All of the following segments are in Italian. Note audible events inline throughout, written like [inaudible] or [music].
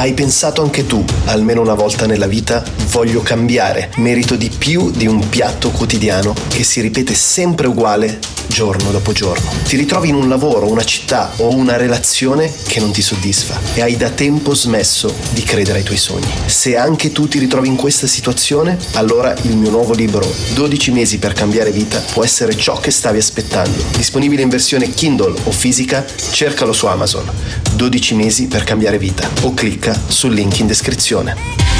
Hai pensato anche tu, almeno una volta nella vita, voglio cambiare, merito di più di un piatto quotidiano che si ripete sempre uguale giorno dopo giorno. Ti ritrovi in un lavoro, una città o una relazione che non ti soddisfa e hai da tempo smesso di credere ai tuoi sogni. Se anche tu ti ritrovi in questa situazione, allora il mio nuovo libro 12 mesi per cambiare vita può essere ciò che stavi aspettando. Disponibile in versione Kindle o fisica, cercalo su Amazon. 12 mesi per cambiare vita o clicca sul link in descrizione.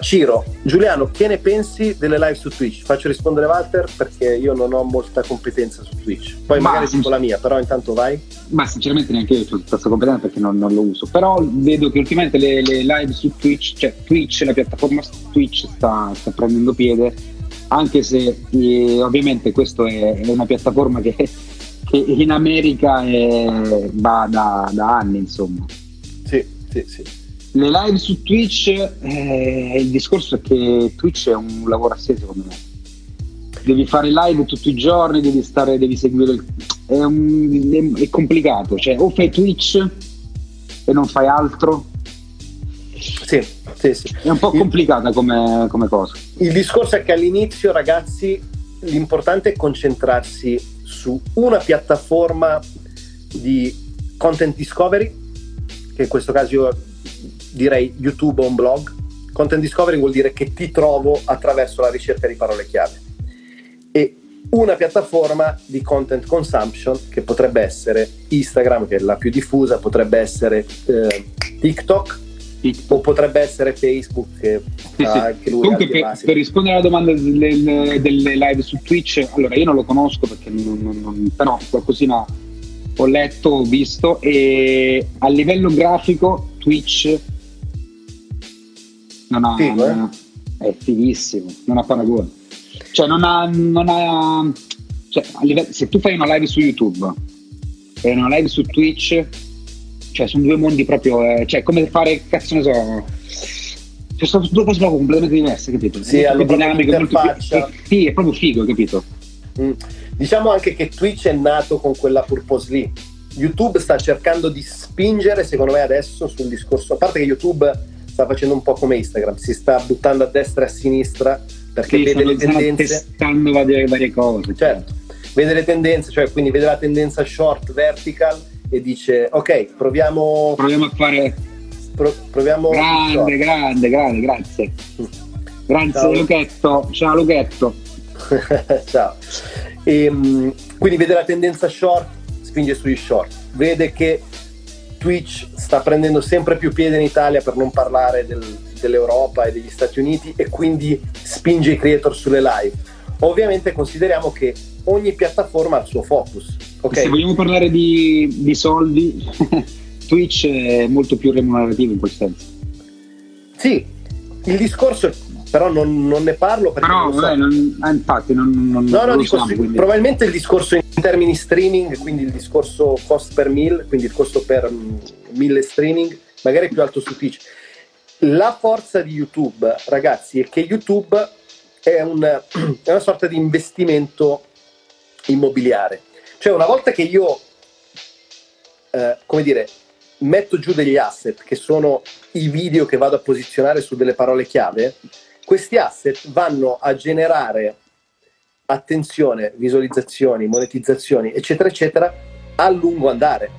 Ciro, Giuliano, che ne pensi delle live su Twitch? Faccio rispondere Walter perché io non ho molta competenza su Twitch. Poi ma, magari dico la mia, però intanto vai. Ma sinceramente neanche io ho questa competenza perché non, non, lo uso. Però vedo che ultimamente le, le, live su Twitch, cioè Twitch, la piattaforma Twitch sta, sta prendendo piede, anche se eh, ovviamente questa è, è, una piattaforma che, [laughs] che in America è, va da, da anni, insomma. Sì, sì, sì le live su Twitch, eh, il discorso è che Twitch è un lavoro a sé secondo me. Devi fare live tutti i giorni, devi stare, devi seguire. Il, è, un, è, è complicato, cioè o fai Twitch e non fai altro. Sì, sì, sì. È un po' complicata come, come cosa. Il discorso è che all'inizio, ragazzi, l'importante è concentrarsi su una piattaforma di content discovery, che in questo caso io direi YouTube o un blog. Content discovery vuol dire che ti trovo attraverso la ricerca di parole chiave. E una piattaforma di content consumption che potrebbe essere Instagram, che è la più diffusa, potrebbe essere eh, TikTok, TikTok, o potrebbe essere Facebook, che sì, anche lui Comunque, per, per, rispondere alla domanda delle, delle, live su Twitch, allora io non lo conosco perché non, non, non, però qualcosina ho letto, ho visto e a livello grafico Twitch non ha, Figo, eh? è fighissimo, non ha paragone. Cioè, non ha, non ha cioè, livello, se tu fai una live su YouTube e una live su Twitch, cioè, sono due mondi proprio, eh, cioè, come fare, cazzo ne so, cioè, sono due cose completamente diverse, capito? Sì, molto più dinamico, molto più, sì, è proprio figo, capito? Mm. Diciamo anche che Twitch è nato con quella purpose lì. YouTube sta cercando di spingere, secondo me, adesso sul discorso, a parte che YouTube sta facendo un po' come Instagram, si sta buttando a destra e a sinistra perché sì, vede le tendenze. testando varie, varie cose. Certo, vede le tendenze, cioè quindi vede la tendenza short, vertical e dice ok, proviamo... Proviamo a fare... Pro, proviamo... Grande, grande, grande, grazie. Grazie Ciao. Luchetto, ciao Luchetto. [laughs] ciao. E, ehm, quindi vede la tendenza short, spinge sugli short, vede che Twitch sta prendendo sempre più piede in Italia per non parlare del, dell'Europa e degli Stati Uniti e quindi spinge i creator sulle live. Ovviamente consideriamo che ogni piattaforma ha il suo focus. Okay? Se vogliamo parlare di, di soldi, [laughs] Twitch è molto più remunerativo in quel senso. Sì, il discorso è però non, non, ne parlo perché però, so. non, eh, infatti non, non no, no, dico, siamo, probabilmente il discorso in termini streaming quindi il discorso cost per mill quindi il costo per mm, mille streaming magari più alto su Twitch. La forza di YouTube ragazzi è che YouTube è, un, [clears throat] è una sorta di investimento immobiliare. Cioè una volta che io eh, come dire metto giù degli asset che sono i video che vado a posizionare su delle parole chiave questi asset vanno a generare attenzione, visualizzazioni, monetizzazioni, eccetera, eccetera, a lungo andare.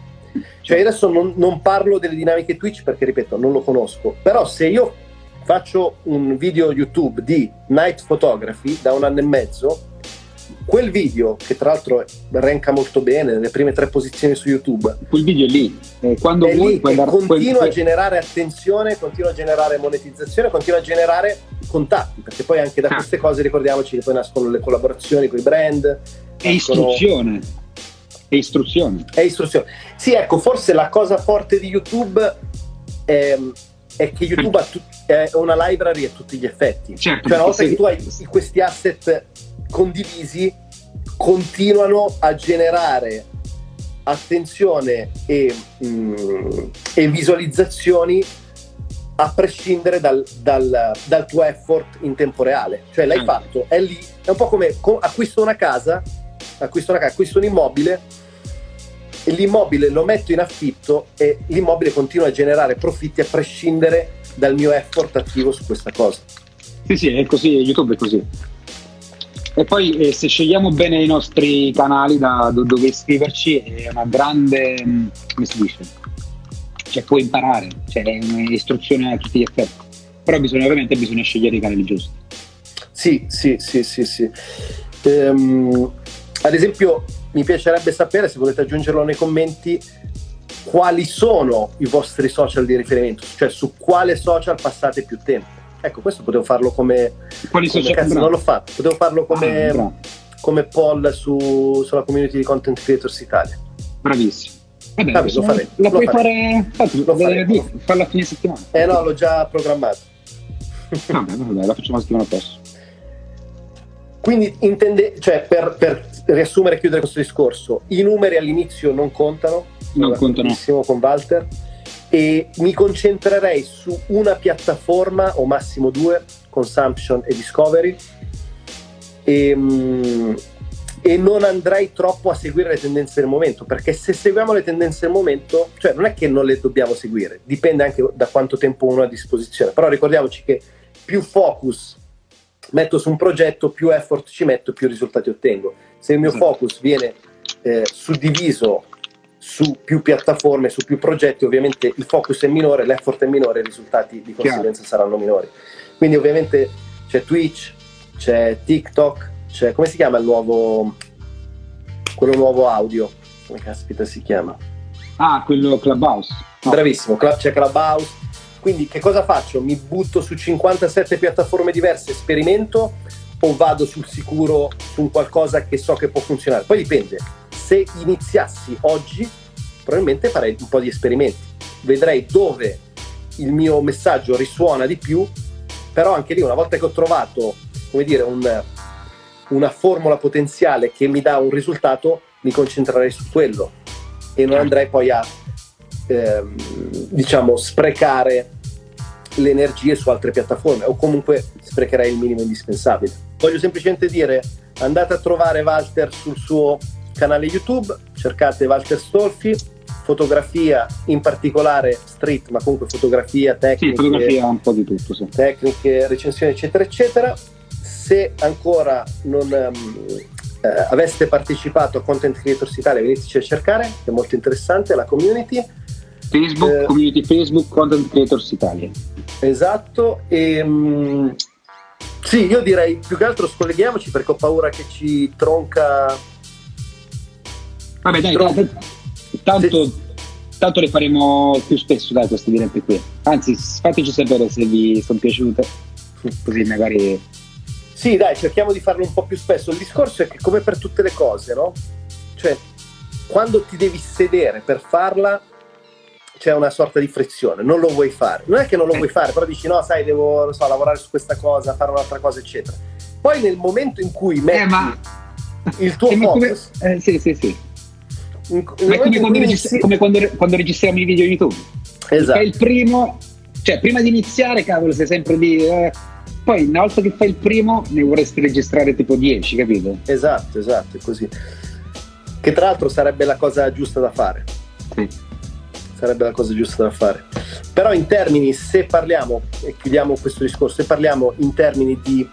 Cioè, adesso non, non, parlo delle dinamiche Twitch perché, ripeto, non lo conosco, però se io faccio un video YouTube di night photography da un anno e mezzo, quel video, che tra l'altro ranka molto bene nelle prime tre posizioni su YouTube, quel video è lì. Eh, quando è vuoi, lì, puoi continua quel... a generare attenzione, continua a generare monetizzazione, continua a generare contatti, perché poi anche da ah. queste cose ricordiamoci che poi nascono le collaborazioni con i brand. E nascono... istruzione. E istruzione. E istruzione. Sì, ecco, forse la cosa forte di YouTube è, è che YouTube ha tut- è una library a tutti gli effetti. Certo, cioè, una volta che tu hai questi asset condivisi, continuano a generare attenzione e, mm, e visualizzazioni a prescindere dal, dal, dal, tuo effort in tempo reale. Cioè l'hai certo. fatto, è lì, è un po' come acquisto una casa, acquisto, una casa, acquisto un immobile, e l'immobile lo metto in affitto e l'immobile continua a generare profitti a prescindere dal mio effort attivo su questa cosa. Sì, sì, è così, YouTube è così. E poi eh, se scegliamo bene i nostri canali da, da dove iscriverci è una grande, mm, come si dice, cioè puoi imparare, cioè è un'istruzione a tutti gli effetti. Però bisogna, ovviamente bisogna scegliere i canali giusti. Sì, sì, sì, sì, sì. Ehm, ad esempio mi piacerebbe sapere, se volete aggiungerlo nei commenti, quali sono i vostri social di riferimento, cioè su quale social passate più tempo. Ecco, questo potevo farlo come... Quali come social? Cazzo, non l'ho fatto, potevo farlo come, ah, come poll su, sulla community di Content Creators Italia. Bravissimo. Vabbè, Vabbè, lo farei. La lo puoi fare lo venerdì, farla a fine settimana. Eh no, l'ho già programmato. Vabbè, vabbè, la facciamo la settimana prossima. Quindi intende, cioè, per, per, riassumere e chiudere questo discorso, i numeri all'inizio non contano, non contano con Walter e mi concentrerei su una piattaforma o massimo due, Consumption e Discovery e, mm, e, non andrei troppo a seguire le tendenze del momento perché se seguiamo le tendenze del momento, cioè non è che non le dobbiamo seguire, dipende anche da quanto tempo uno ha a disposizione, però ricordiamoci che più focus metto su un progetto, più effort ci metto, più risultati ottengo. Se il mio esatto. focus viene eh, suddiviso su più piattaforme, su più progetti, ovviamente il focus è minore, l'effort è minore, i risultati di conseguenza Chiaro. saranno minori. Quindi ovviamente c'è Twitch, c'è TikTok, c'è come si chiama il nuovo quello nuovo audio? Come caspita si chiama? Ah, quello Clubhouse. No. Bravissimo, c'è Clubhouse. Quindi che cosa faccio? Mi butto su 57 piattaforme diverse, sperimento o vado sul sicuro su un qualcosa che so che può funzionare? Poi dipende se iniziassi oggi, probabilmente farei un po' di esperimenti. Vedrei dove il mio messaggio risuona di più, però anche lì una volta che ho trovato, come dire, un, una formula potenziale che mi dà un risultato, mi concentrerei su quello e non andrei poi a, ehm, diciamo, sprecare le energie su altre piattaforme o comunque sprecherei il minimo indispensabile. Voglio semplicemente dire, andate a trovare Walter sul suo canale YouTube, cercate Walter Stolfi, fotografia, in particolare street, ma comunque fotografia, tecniche, sì, fotografia un po' di tutto, sì. tecniche, recensioni, eccetera, eccetera. Se ancora non um, eh, aveste partecipato a Content Creators Italia, veniteci a cercare, è molto interessante la community. Facebook, eh, community Facebook, Content Creators Italia. Esatto, e um, sì, io direi più che altro scolleghiamoci perché ho paura che ci tronca Vabbè, dai, dai tanto, tanto, le faremo più spesso, dai, queste dirette qui. Anzi, fateci sapere se vi sono piaciute, così magari... Sì, dai, cerchiamo di farlo un po' più spesso. Il discorso è che come per tutte le cose, no? Cioè, quando ti devi sedere per farla, c'è una sorta di frizione, non lo vuoi fare. Non è che non lo vuoi fare, però dici no, sai, devo so, lavorare su questa cosa, fare un'altra cosa, eccetera. Poi nel momento in cui metti eh, ma... il tuo [laughs] focus... Come... Eh, sì, sì, sì ma è come, quando, registra- come quando, quando, registriamo i video YouTube. Esatto. Fai il primo, cioè prima di iniziare, cavolo, sei sempre lì. Eh, poi una volta che fai il primo ne vorresti registrare tipo 10, capito? Esatto, esatto, è così. Che tra l'altro sarebbe la cosa giusta da fare. Sì. Sarebbe la cosa giusta da fare. Però in termini, se parliamo, e chiudiamo questo discorso, se parliamo in termini di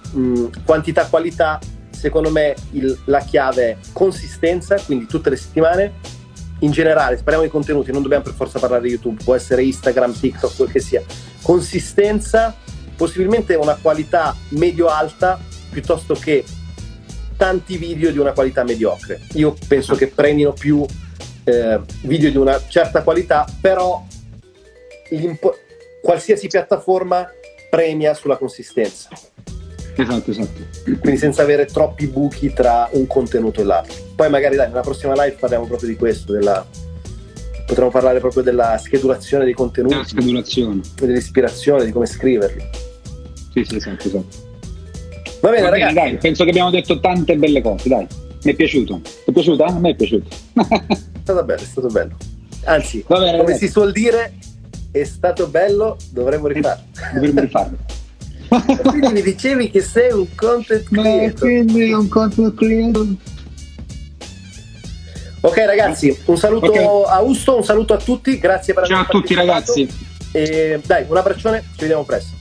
quantità-qualità, secondo me il, la chiave è consistenza, quindi tutte le settimane. In generale, spariamo i contenuti, non dobbiamo per forza parlare di YouTube, può essere Instagram, TikTok, quel che sia. Consistenza, possibilmente una qualità medio-alta piuttosto che tanti video di una qualità mediocre. Io penso che premino più eh, video di una certa qualità, però qualsiasi piattaforma premia sulla consistenza. Esatto, esatto. Quindi senza avere troppi buchi tra un contenuto e l'altro. Poi magari dai, nella prossima live parliamo proprio di questo, della... potremmo parlare proprio della schedulazione dei contenuti. La schedulazione. Dell'ispirazione, di come scriverli. Sì, sì, esatto, esatto. Va bene, Va ragazzi. dai, penso che abbiamo detto tante belle cose, dai. Mi è piaciuto. Ti è piaciuta? A me è piaciuto. [laughs] è stato bello, è stato bello. Anzi, bene, come ragazzi. si suol dire, è stato bello, dovremmo rifarlo. Dovremmo rifarlo. [laughs] quindi mi dicevi che sei un content creator. quindi un content creator. Ok ragazzi, un saluto okay. a Usto, un saluto a tutti, grazie per aver Ciao a tutti ragazzi. E dai, un abbraccione, ci vediamo presto.